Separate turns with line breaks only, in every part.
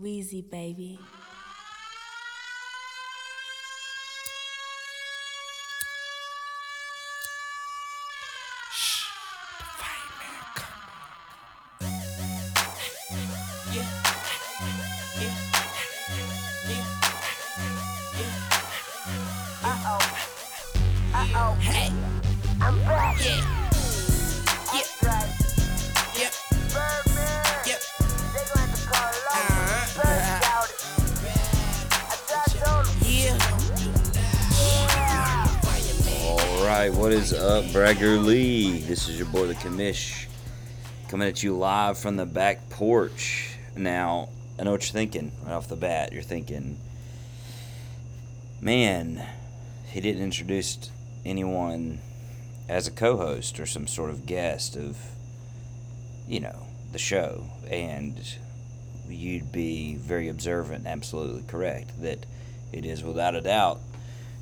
Wheezy baby.
Right,
what is up, Bragger League? This is your boy, the Commish, coming at you live from the back porch. Now, I know what you're thinking right off the bat. You're thinking, man, he didn't introduce anyone as a co host or some sort of guest of, you know, the show. And you'd be very observant, absolutely correct, that it is without a doubt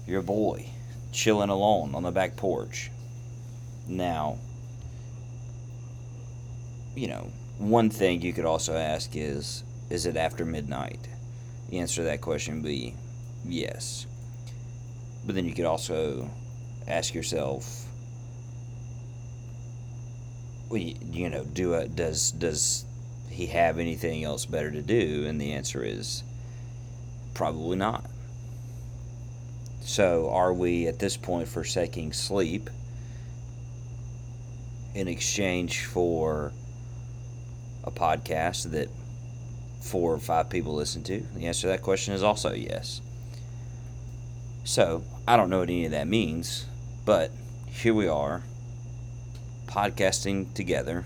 your boy chilling alone on the back porch. Now, you know, one thing you could also ask is is it after midnight? The answer to that question would be yes. But then you could also ask yourself you know, do a, does does he have anything else better to do? And the answer is probably not. So, are we at this point forsaking sleep in exchange for a podcast that four or five people listen to? The answer to that question is also yes. So, I don't know what any of that means, but here we are, podcasting together,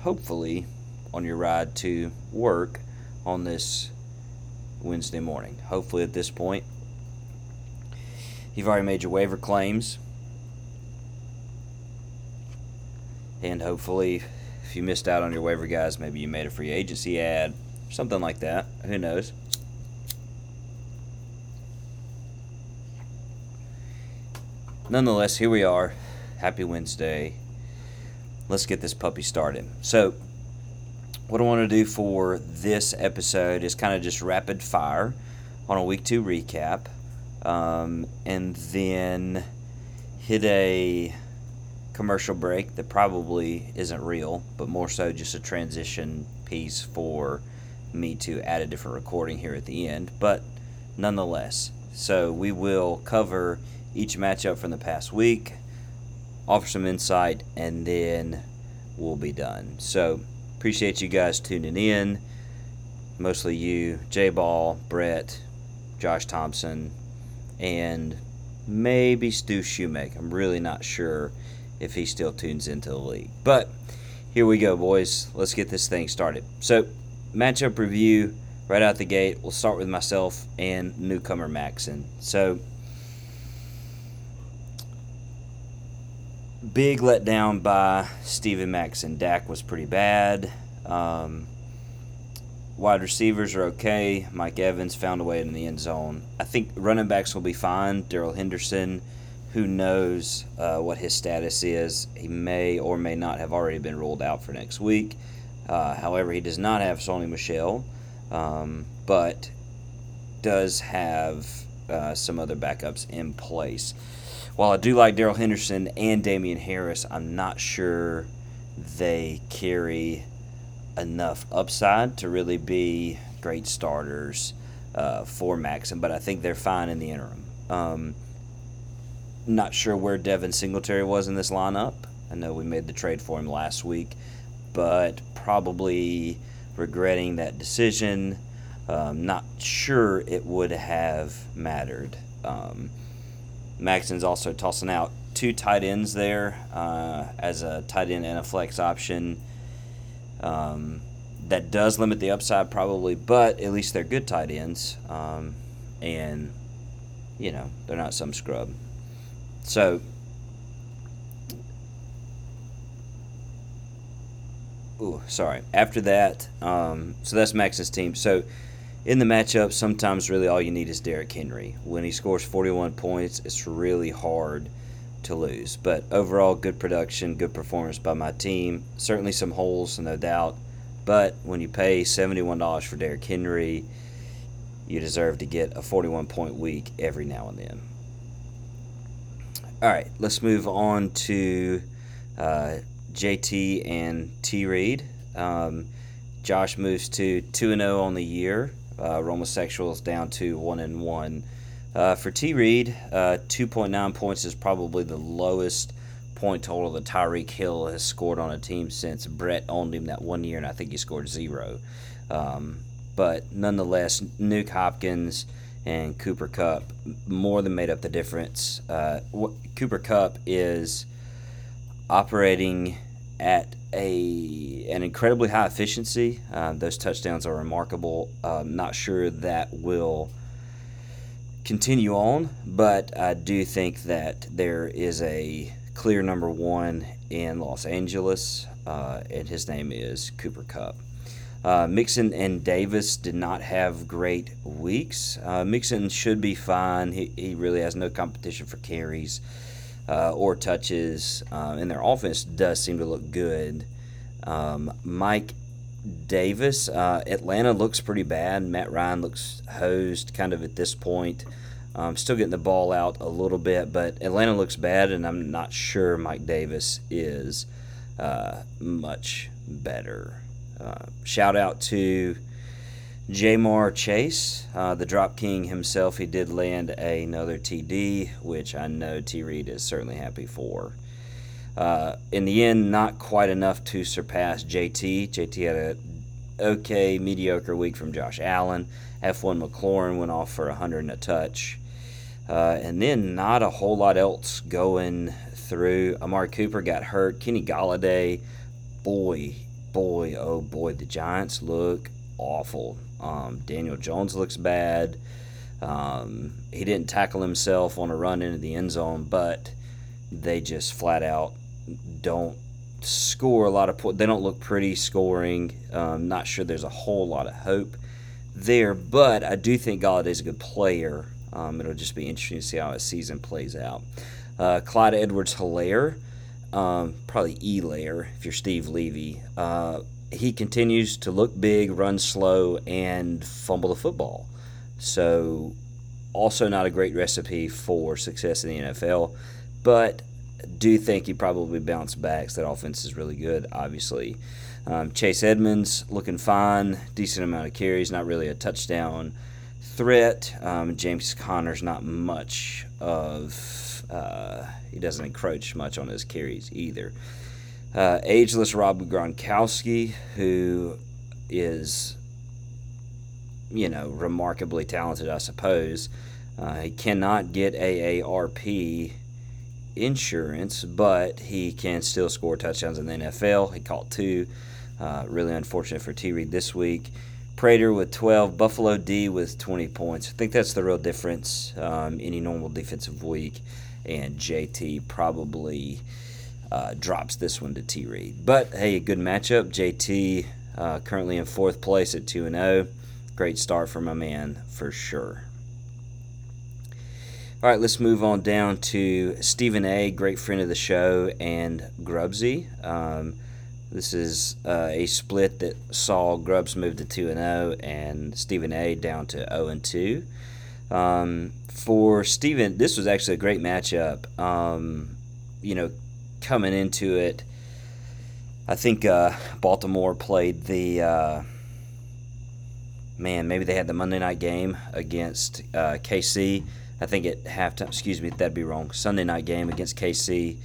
hopefully on your ride to work on this Wednesday morning. Hopefully, at this point, You've already made your waiver claims. And hopefully, if you missed out on your waiver guys, maybe you made a free agency ad, something like that. Who knows? Nonetheless, here we are. Happy Wednesday. Let's get this puppy started. So, what I want to do for this episode is kind of just rapid fire on a week two recap um, and then hit a commercial break that probably isn't real, but more so just a transition piece for me to add a different recording here at the end. But nonetheless, so we will cover each matchup from the past week, offer some insight, and then we'll be done. So appreciate you guys tuning in. Mostly you, J Ball, Brett, Josh Thompson, and maybe Stu Shoemake. I'm really not sure if he still tunes into the league. But here we go, boys. Let's get this thing started. So, matchup review right out the gate. We'll start with myself and newcomer Maxon. So, big letdown by Steven Maxon. Dak was pretty bad. Um, Wide receivers are okay. Mike Evans found a way in the end zone. I think running backs will be fine. Darrell Henderson, who knows uh, what his status is. He may or may not have already been ruled out for next week. Uh, however, he does not have Sony Michel, um, but does have uh, some other backups in place. While I do like Darrell Henderson and Damien Harris, I'm not sure they carry enough upside to really be great starters uh, for Maxon, but I think they're fine in the interim. Um, not sure where Devin Singletary was in this lineup. I know we made the trade for him last week, but probably regretting that decision. Um, not sure it would have mattered. Um, Maxon's also tossing out two tight ends there uh, as a tight end and a flex option. Um, that does limit the upside probably, but at least they're good tight ends, um, and you know they're not some scrub. So, ooh, sorry. After that, um, so that's Max's team. So, in the matchup, sometimes really all you need is Derrick Henry. When he scores 41 points, it's really hard to lose. But overall, good production, good performance by my team. Certainly some holes, no doubt. But when you pay $71 for Derrick Henry, you deserve to get a 41 point week every now and then. All right, let's move on to uh, JT and T Reed. Um, Josh moves to 2 0 on the year. Uh, Romosexuals down to 1 and 1. Uh, for T Reed, uh, 2.9 points is probably the lowest point total that Tyreek Hill has scored on a team since Brett owned him that one year, and I think he scored zero. Um, but nonetheless, Nuk Hopkins and Cooper Kupp more than made up the difference. Uh, Cooper Kupp is operating at a an incredibly high efficiency. Uh, those touchdowns are remarkable. Um, not sure that will continue on, but I do think that there is a clear number one in Los Angeles, uh, and his name is Cooper Kupp. Uh, Mixon and Davis did not have great weeks. Uh, Mixon should be fine. He, he really has no competition for carries uh, or touches, uh, and their offense does seem to look good. Um, Mike Davis, uh, Atlanta looks pretty bad. Matt Ryan looks hosed kind of at this point. Um, still getting the ball out a little bit, but Atlanta looks bad, and I'm not sure Mike Davis is uh, much better. Uh, shout out to Ja'Marr Chase, uh, the drop king himself. He did land another TD, which I know T. Reed is certainly happy for. Uh, in the end, not quite enough to surpass JT. JT had a okay, mediocre week from Josh Allen. F1 McLaurin went off for 100 and a touch. Uh, and then not a whole lot else going through. Amari Cooper got hurt. Kenny Golladay, boy, boy, oh boy, the Giants look awful. Um, Daniel Jones looks bad. Um, he didn't tackle himself on a run into the end zone, but they just flat out don't score a lot of points. They don't look pretty scoring. Um, not sure there's a whole lot of hope there, but I do think Golladay's a good player. Um, it'll just be interesting to see how his season plays out. Uh, Clyde Edwards Helaire um, probably E layer if you're Steve Levy. Uh, he continues to look big, run slow, and fumble the football. So, also not a great recipe for success in the NFL, but do think he probably bounce back. So that offense is really good, obviously. Um, Chase Edmonds looking fine, decent amount of carries, not really a touchdown threat. Um, James Conner's not much of uh, he doesn't encroach much on his carries either. Uh, ageless Rob Gronkowski, who is, you know, remarkably talented, I suppose. Uh, he cannot get AARP insurance, but he can still score touchdowns in the NFL. He caught two. Uh, really unfortunate for T. Reed this week. Prater with 12, Buffalo D with 20 points. I think that's the real difference um, any normal defensive week and JT probably uh, drops this one to T Reed. But hey, a good matchup. JT uh, currently in fourth place at 2 0. Great start for my man for sure. All right, let's move on down to Stephen A., great friend of the show, and Grubsy. Um, this is uh, a split that saw Grubbs move to 2 0 and Stephen A. down to 0 2. Um, for Stephen, this was actually a great matchup. Um, you know, coming into it, I think uh, Baltimore played the. Uh, man, maybe they had the Monday night game against uh, KC. I think at halftime, excuse me, that'd be wrong. Sunday night game against KC.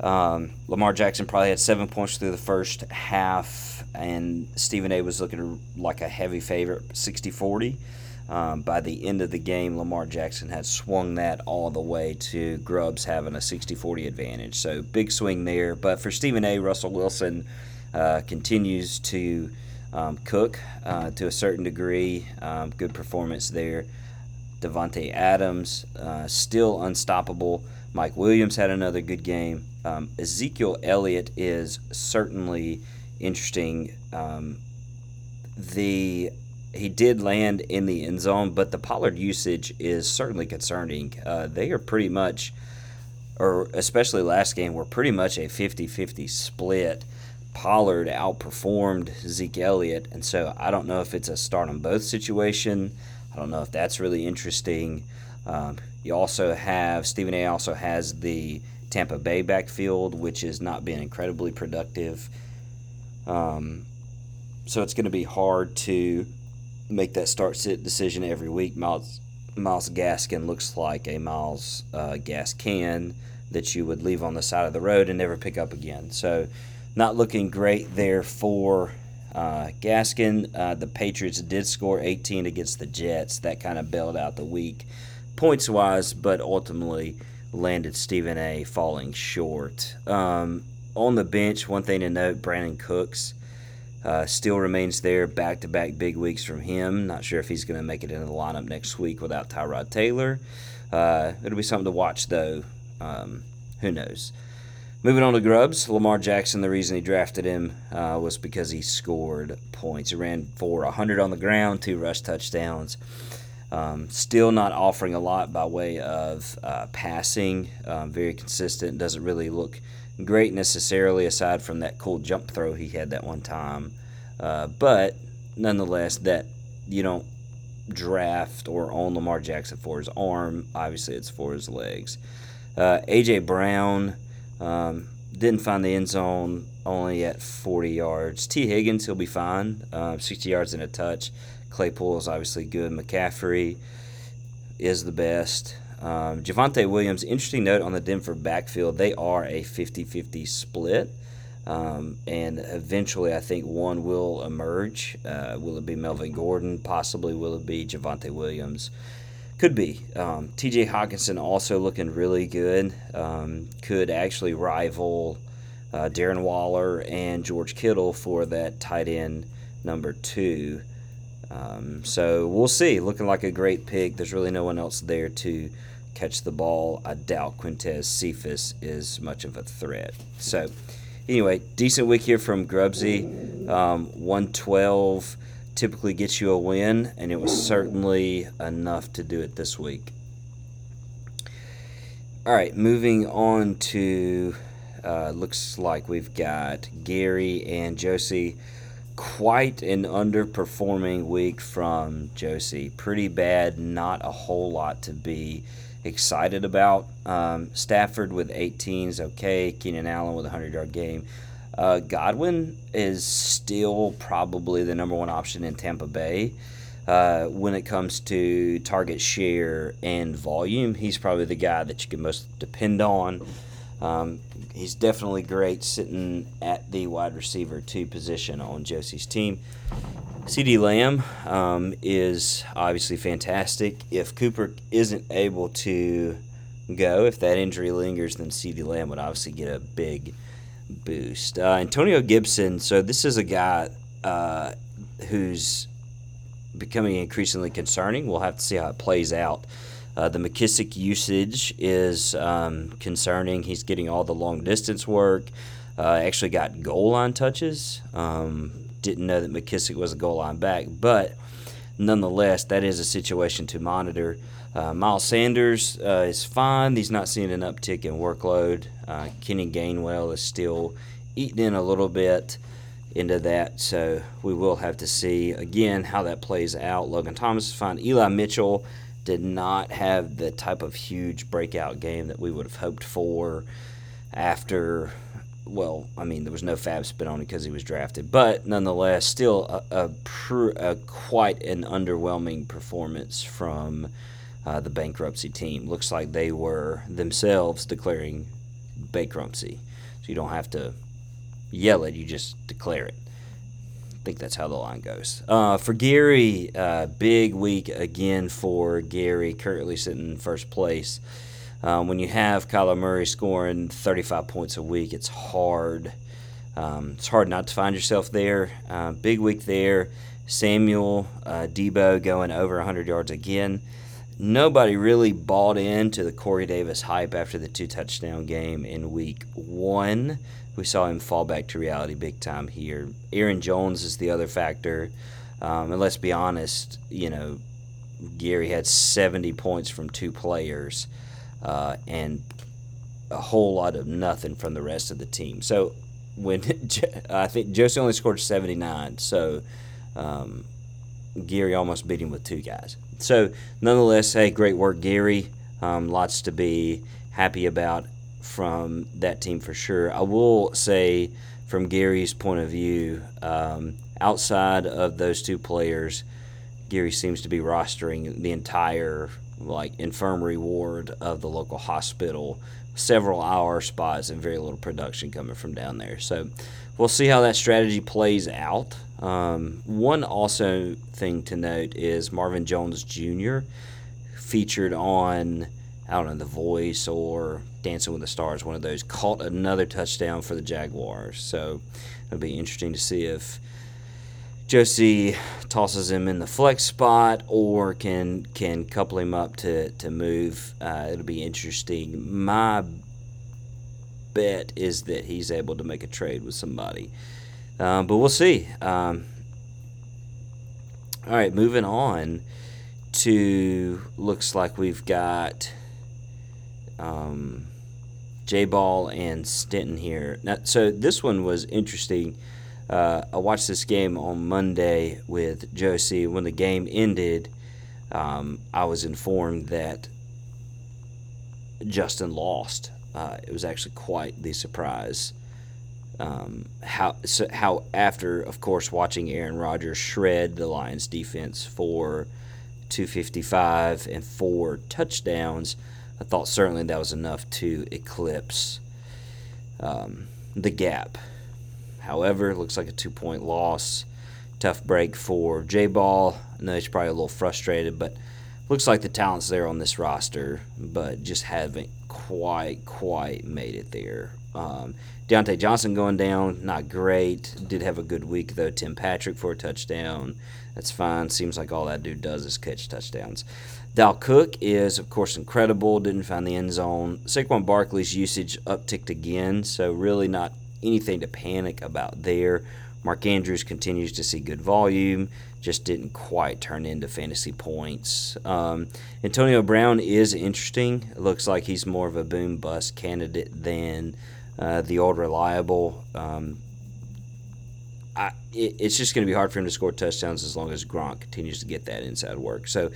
Um, Lamar Jackson probably had seven points through the first half, and Stephen A was looking like a heavy favorite, 60 40. Um, by the end of the game, Lamar Jackson had swung that all the way to Grubbs having a 60 40 advantage. So big swing there. But for Stephen A., Russell Wilson uh, continues to um, cook uh, to a certain degree. Um, good performance there. Davante Adams uh, still unstoppable. Mike Williams had another good game. Um, Ezekiel Elliott is certainly interesting. Um, the he did land in the end zone, but the Pollard usage is certainly concerning. Uh, they are pretty much, or especially last game, were pretty much a 50 50 split. Pollard outperformed Zeke Elliott, and so I don't know if it's a start on both situation. I don't know if that's really interesting. Um, you also have Stephen A. also has the Tampa Bay backfield, which has not been incredibly productive. Um, so it's going to be hard to make that start sit decision every week. Miles Myles Gaskin looks like a Miles uh, gas can that you would leave on the side of the road and never pick up again. So not looking great there for uh, Gaskin. Uh, the Patriots did score 18 against the Jets. That kind of bailed out the week points wise, but ultimately landed Stephen A. falling short. Um, on the bench, one thing to note Brandin Cooks uh, still remains there, back to back big weeks from him. Not sure if he's going to make it into the lineup next week without Tyrod Taylor. Uh, it'll be something to watch, though. Um, who knows? Moving on to Grubbs, Lamar Jackson, the reason he drafted him uh, was because he scored points. He ran for 100 on the ground, two rush touchdowns. Um, still not offering a lot by way of uh, passing. Um, very consistent. Doesn't really look great necessarily, aside from that cool jump throw he had that one time. Uh, but nonetheless, that you don't draft or own Lamar Jackson for his arm. Obviously, it's for his legs. Uh, AJ Brown um, didn't find the end zone only at 40 yards. Tee Higgins, he'll be fine. Uh, 60 yards and a touch. Claypool is obviously good. McCaffrey is the best. Um, Javonte Williams, interesting note on the Denver backfield, they are a 50 50 split. Um, and eventually, I think one will emerge. Uh, will it be Melvin Gordon? Possibly will it be Javonte Williams? Could be. Um, TJ Hockenson also looking really good. Um, could actually rival uh, Darren Waller and George Kittle for that tight end number two. Um, so we'll see. Looking like a great pick. There's really no one else there to catch the ball. I doubt Quintez Cephus is much of a threat. So, anyway, decent week here from Grubsy. Um, 112 typically gets you a win, and it was certainly enough to do it this week. All right, moving on to uh, looks like we've got Gary and Josie. Quite an underperforming week from Josie. Pretty bad, not a whole lot to be excited about. Um, Stafford with 18 is okay. Keenan Allen with a 100 yard game. Uh, Godwin is still probably the number one option in Tampa Bay. Uh, when it comes to target share and volume, he's probably the guy that you can most depend on. Um, he's definitely great sitting at the wide receiver two position on Josie's team. CD Lamb um, is obviously fantastic. If Cooper isn't able to go, if that injury lingers, then CD Lamb would obviously get a big boost. Uh, Antonio Gibson, so this is a guy uh, who's becoming increasingly concerning. We'll have to see how it plays out. Uh, the McKissic usage is um, concerning. He's getting all the long distance work. Uh, actually got goal line touches. Um, didn't know that McKissic was a goal line back, but nonetheless, that is a situation to monitor. Uh, Miles Sanders uh, is fine. He's not seeing an uptick in workload. Uh, Kenny Gainwell is still eating in a little bit into that, so we will have to see again how that plays out. Logan Thomas is fine. Eli Mitchell did not have the type of huge breakout game that we would have hoped for after well, I mean, there was no fab spit on it because he was drafted, but nonetheless, still a, a, pr- a quite an underwhelming performance from uh, the bankruptcy team. Looks like they were themselves declaring bankruptcy, so you don't have to yell it; you just declare it. I think that's how the line goes. Uh, for Gary, uh, big week again for Gary, currently sitting in first place. Um, when you have Kyler Murray scoring 35 points a week, it's hard. Um, it's hard not to find yourself there. Uh, big week there. Samuel uh, Deebo going over 100 yards again. Nobody really bought into the Corey Davis hype after the two touchdown game in week one. We saw him fall back to reality big time here. Aaron Jones is the other factor. Um, and let's be honest, you know, Gary had 70 points from two players uh, and a whole lot of nothing from the rest of the team. So when I think Josie only scored 79, so um, Gary almost beat him with two guys. So, nonetheless, hey, great work, Gary. Um, lots to be happy about from that team for sure. I will say, from Gary's point of view, um, outside of those two players, Gary seems to be rostering the entire like infirmary ward of the local hospital. Several hour spots and very little production coming from down there. So we'll see how that strategy plays out. Um, one also thing to note is Marvin Jones Jr. featured on I don't know The Voice or Dancing with the Stars, one of those, caught another touchdown for the Jaguars. So it'll be interesting to see if Josie tosses him in the flex spot or can can couple him up to to move. Uh, it'll be interesting. My bet is that he's able to make a trade with somebody, um, but we'll see. Um, all right, moving on to looks like we've got um, J Ball and Stinton here. Now, so this one was interesting. Uh, I watched this game on Monday with Josie. When the game ended, um, I was informed that Justin lost. Uh, it was actually quite the surprise. Um, how so how after of course watching Aaron Rodgers shred the Lions defense for 255 and four touchdowns, I thought certainly that was enough to eclipse um, the gap However, looks like a two point loss. Tough break for J Ball. I know he's probably a little frustrated, but looks like the talent's there on this roster, but just haven't quite, quite made it there. Um, Diontae Johnson going down, not great. Did have a good week, though. Tim Patrick for a touchdown. That's fine. Seems like all that dude does is catch touchdowns. Dal Cook is, of course, incredible. Didn't find the end zone. Saquon Barkley's usage upticked again, so really not anything to panic about there. Mark Andrews continues to see good volume, just didn't quite turn into fantasy points. Um, Antonio Brown is interesting. Looks like he's more of a boom bust candidate than uh, the old reliable. Um, I, it, it's just going to be hard for him to score touchdowns as long as Gronk continues to get that inside work. So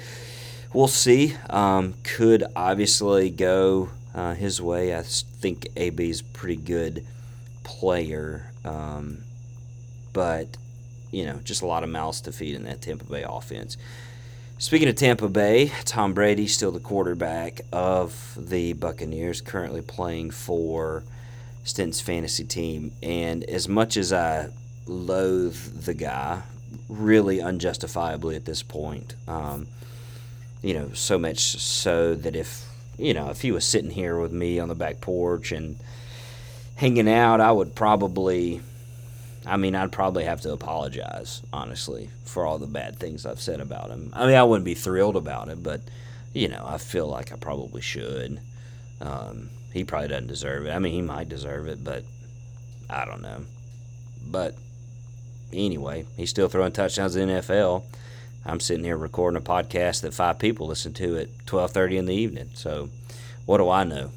we'll see. Um, could obviously go uh, his way. I think AB is pretty good player, um, but you know, just a lot of mouths to feed in that Tampa Bay offense. Speaking of Tampa Bay, Tom Brady still the quarterback of the Buccaneers, currently playing for Stinton's fantasy team. And as much as I loathe the guy, really unjustifiably at this point, um, you know, so much so that if you know if he was sitting here with me on the back porch and hanging out, I would probably, I mean, I'd probably have to apologize, honestly, for all the bad things I've said about him. I mean, I wouldn't be thrilled about it, but, you know, I feel like I probably should. Um, he probably doesn't deserve it. I mean, he might deserve it, but I don't know. But anyway, he's still throwing touchdowns in the NFL. I'm sitting here recording a podcast that five people listen to at 12:30 in the evening. So, what do I know?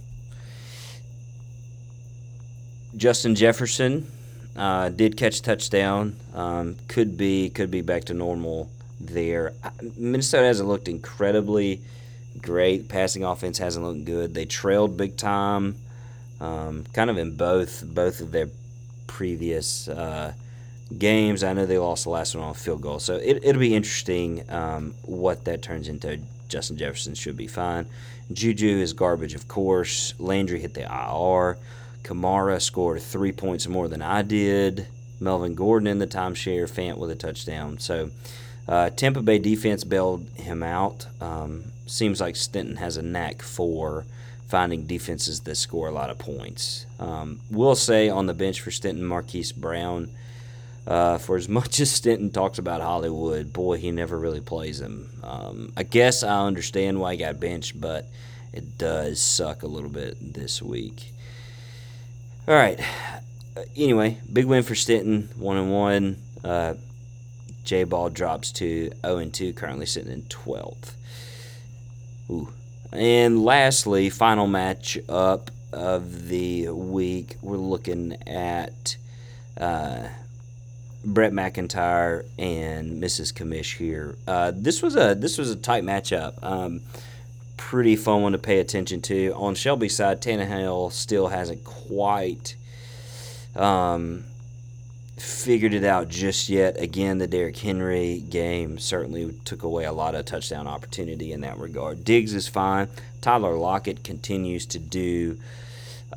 Justin Jefferson uh, did catch touchdown. Um, could be could be back to normal there. Minnesota hasn't looked incredibly great. Passing offense hasn't looked good. They trailed big time, um, kind of in both both of their previous uh, games. I know they lost the last one on a field goal, so it, it'll be interesting um, what that turns into. Justin Jefferson should be fine. Juju is garbage, of course. Landry hit the IR. Kamara scored three points more than I did. Melvin Gordon in the timeshare, Fant with a touchdown. So uh, Tampa Bay defense bailed him out. Um, seems like Stinton has a knack for finding defenses that score a lot of points. Um, we'll say on the bench for Stinton, Marquise Brown. Uh, for as much as Stinton talks about Hollywood, boy, he never really plays him. Um, I guess I understand why he got benched, but it does suck a little bit this week. All right. Anyway, big win for Stinton, one and one. Uh, J Ball drops to 0 and 2, currently sitting in 12th. Ooh. And lastly, final match up of the week, we're looking at uh, Brett McIntyre and Mrs. Commish here. Uh, this was a this was a tight matchup. Um, pretty fun one to pay attention to. On Shelby's side, Tannehill still hasn't quite um, figured it out just yet. Again, the Derrick Henry game certainly took away a lot of touchdown opportunity in that regard. Diggs is fine. Tyler Lockett continues to do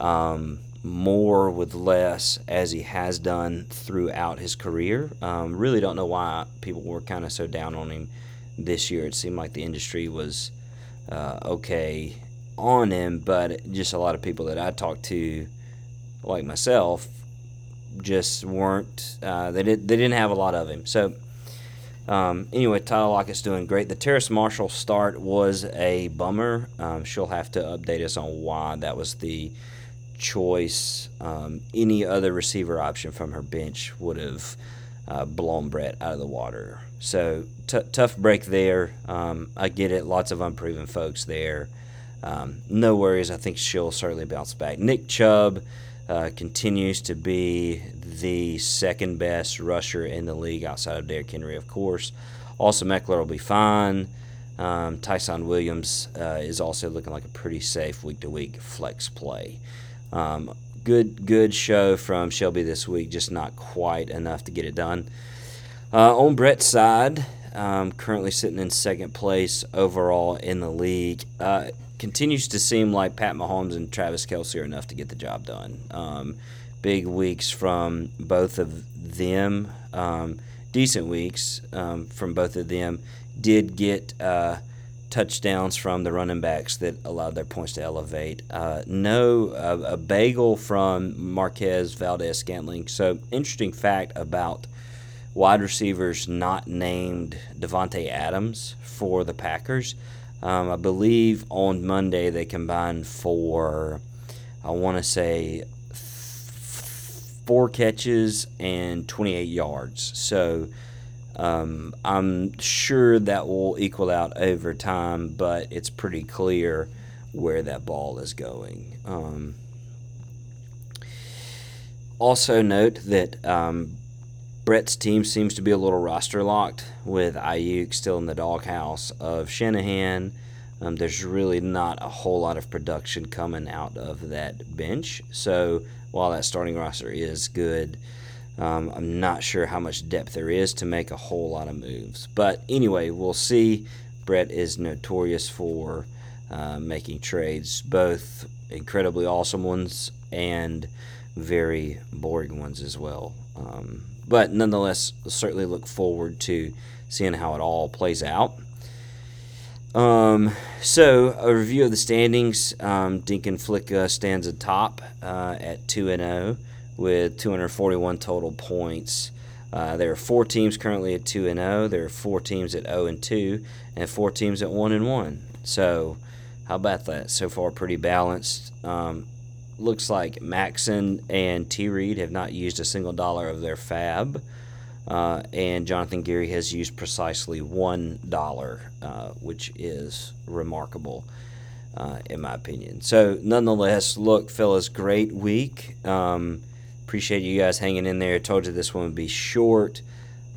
um, more with less as he has done throughout his career. Um, really don't know why people were kind of so down on him this year. It seemed like the industry was uh, okay on him, but just a lot of people that I talked to, like myself, just weren't. Uh, they did. They didn't have a lot of him. So. Um, anyway, Tyler Lockett's doing great. The Terrace Marshall start was a bummer. Um, she'll have to update us on why that was the choice. Um, any other receiver option from her bench would have uh, blown Brett out of the water. So t- tough break there. Um, I get it. Lots of unproven folks there. Um, no worries. I think she'll certainly bounce back. Nick Chubb uh, continues to be the second best rusher in the league outside of Derrick Henry, of course. Also, Meckler will be fine. Um, Ty'Son Williams uh, is also looking like a pretty safe week to week flex play. Um, good good show from Shelby this week, just not quite enough to get it done. Uh, on Brett's side, um, currently sitting in second place overall in the league. Uh, continues to seem like Pat Mahomes and Travis Kelce are enough to get the job done. Um, big weeks from both of them, um, decent weeks um, from both of them. Did get uh, touchdowns from the running backs that allowed their points to elevate. Uh, no, a, a bagel from Marquez Valdes Scantling. So, interesting fact about wide receivers not named Davante Adams for the Packers. Um, I believe on Monday they combined for, I want to say, four catches and 28 yards. So um, I'm sure that will equal out over time, but it's pretty clear where that ball is going. Um, also, note that um, Brett's team seems to be a little roster locked with Aiyuk still in the doghouse of Shanahan. Um, there's really not a whole lot of production coming out of that bench. So while that starting roster is good, um, I'm not sure how much depth there is to make a whole lot of moves. But anyway, we'll see. Brett is notorious for uh, making trades, both incredibly awesome ones and very boring ones as well. Um, but nonetheless, certainly look forward to seeing how it all plays out. Um, so a review of the standings. Um, Dinkin Flicka stands atop uh, at two and zero with 241 total points. Uh, there are four teams currently at two and zero. There are four teams at zero and two, and four teams at one and one. So, how about that? So far, pretty balanced. Um, looks like Maxon and T. Reed have not used a single dollar of their fab. Uh, and Jonathan Geary has used precisely one dollar, uh, which is remarkable, uh, in my opinion. So, nonetheless, look, fellas, great week. Um, appreciate you guys hanging in there. Told you this one would be short.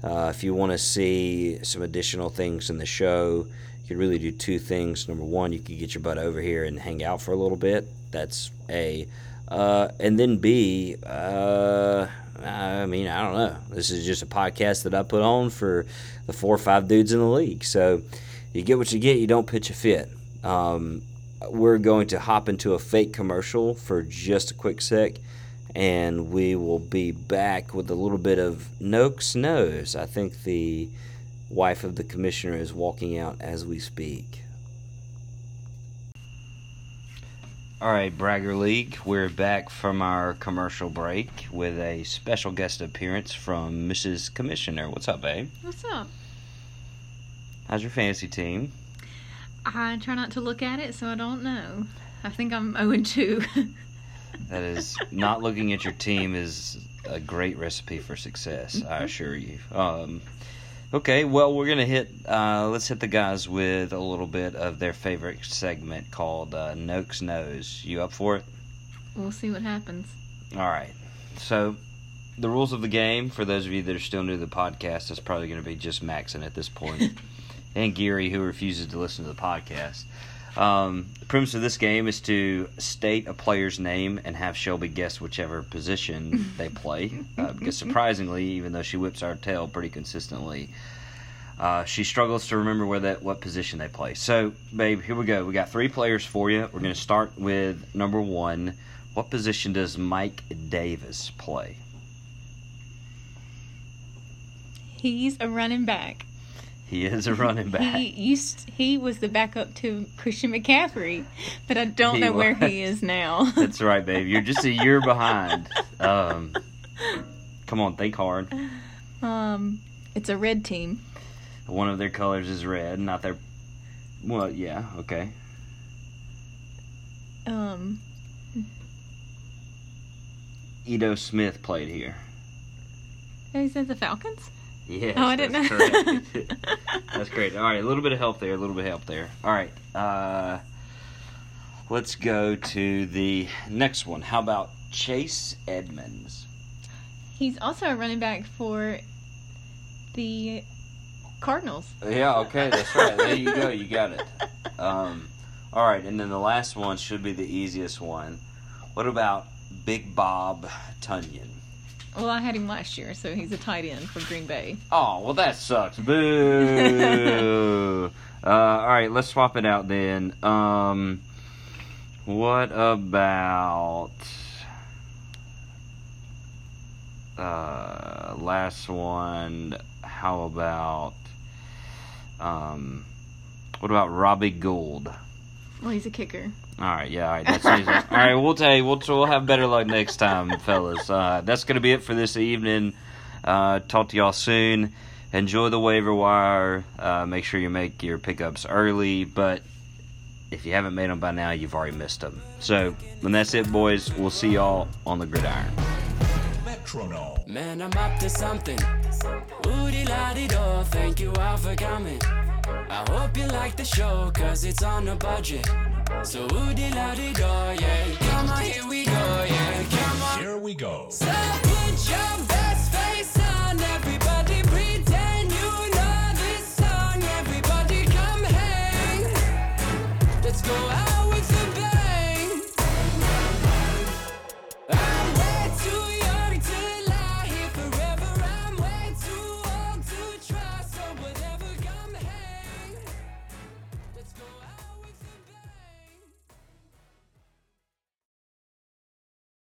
Uh, if you want to see some additional things in the show, you could really do two things. Number one, you could get your butt over here and hang out for a little bit. That's A. Uh, and then B, uh, I mean, I don't know. This is just a podcast that I put on for the four or five dudes in the league. So you get what you get, you don't pitch a fit. Um, we're going to hop into a fake commercial for just a quick sec, and we will be back with a little bit of Noakes Knows. I think the wife of the commissioner is walking out as we speak. All right, Bragger League, we're back from our commercial break with a special guest appearance from Mrs. Commissioner. What's up, babe?
What's up?
How's your fantasy team?
I try not to look at it, so I don't know. I think I'm 0 and 2.
That is not looking at your team is a great recipe for success. I assure you. Um, okay, well we're gonna hit. Uh, let's hit the guys with a little bit of their favorite segment called uh, Noakes Knows. You up for it?
we'll see what happens.
All right. So the rules of the game for those of you that are still new to the podcast is probably going to be just Maxon at this point, and Geary who refuses to listen to the podcast. Um, the premise of this game is to state a player's name and have Shelby guess whichever position they play. Uh, because surprisingly, even though she whips our tail pretty consistently, uh, she struggles to remember where that what position they play. So, babe, here we go. We got three players for you. We're going to start with number one. What position does Mike Davis play?
He's a running back.
He is a running back.
He used he was the backup to Christian McCaffrey, but I don't
He
know where he is now.
That's right, babe. You're just a year behind. Um, come on, think hard.
um, it's a red team.
One of their colors is red, not their. Well, yeah, okay.
Um,
Ito Smith played here.
is that the Falcons?
Yes,
Oh, I didn't
that's
know.
that's great. All right, a little bit of help there. A little bit of help there. All right. Uh, let's go to the next one. How about Chase Edmonds?
He's also a running back for the Cardinals.
Yeah. Okay, that's right. There you go. You got it. Um, all right, and then the last one should be the easiest one. What about Big Bob Tonyan?
Well, I had him last year, so he's a tight end for Green Bay.
Oh, well, that sucks. Boo. uh, all right, let's swap it out then. Um, what about uh, last one? How about um, what about Robbie Gould?
Well, he's a kicker.
All right, yeah, all right, that's easy. all right, we'll tell you, we'll we'll have better luck next time, fellas. Uh, that's gonna be it for this evening. Uh, talk to y'all soon. Enjoy the waiver wire. Uh, make sure you make your pickups early, but if you haven't made them by now, you've already missed them. So, and that's it, boys. We'll see y'all on the gridiron.
Metronome.
Man, I'm up to something. Woody la di do, thank you all for coming. I hope you like the show, cause it's on a budget. So woody la di do, yeah. Come on, here we go, yeah. Come on.
Here we go.
So put your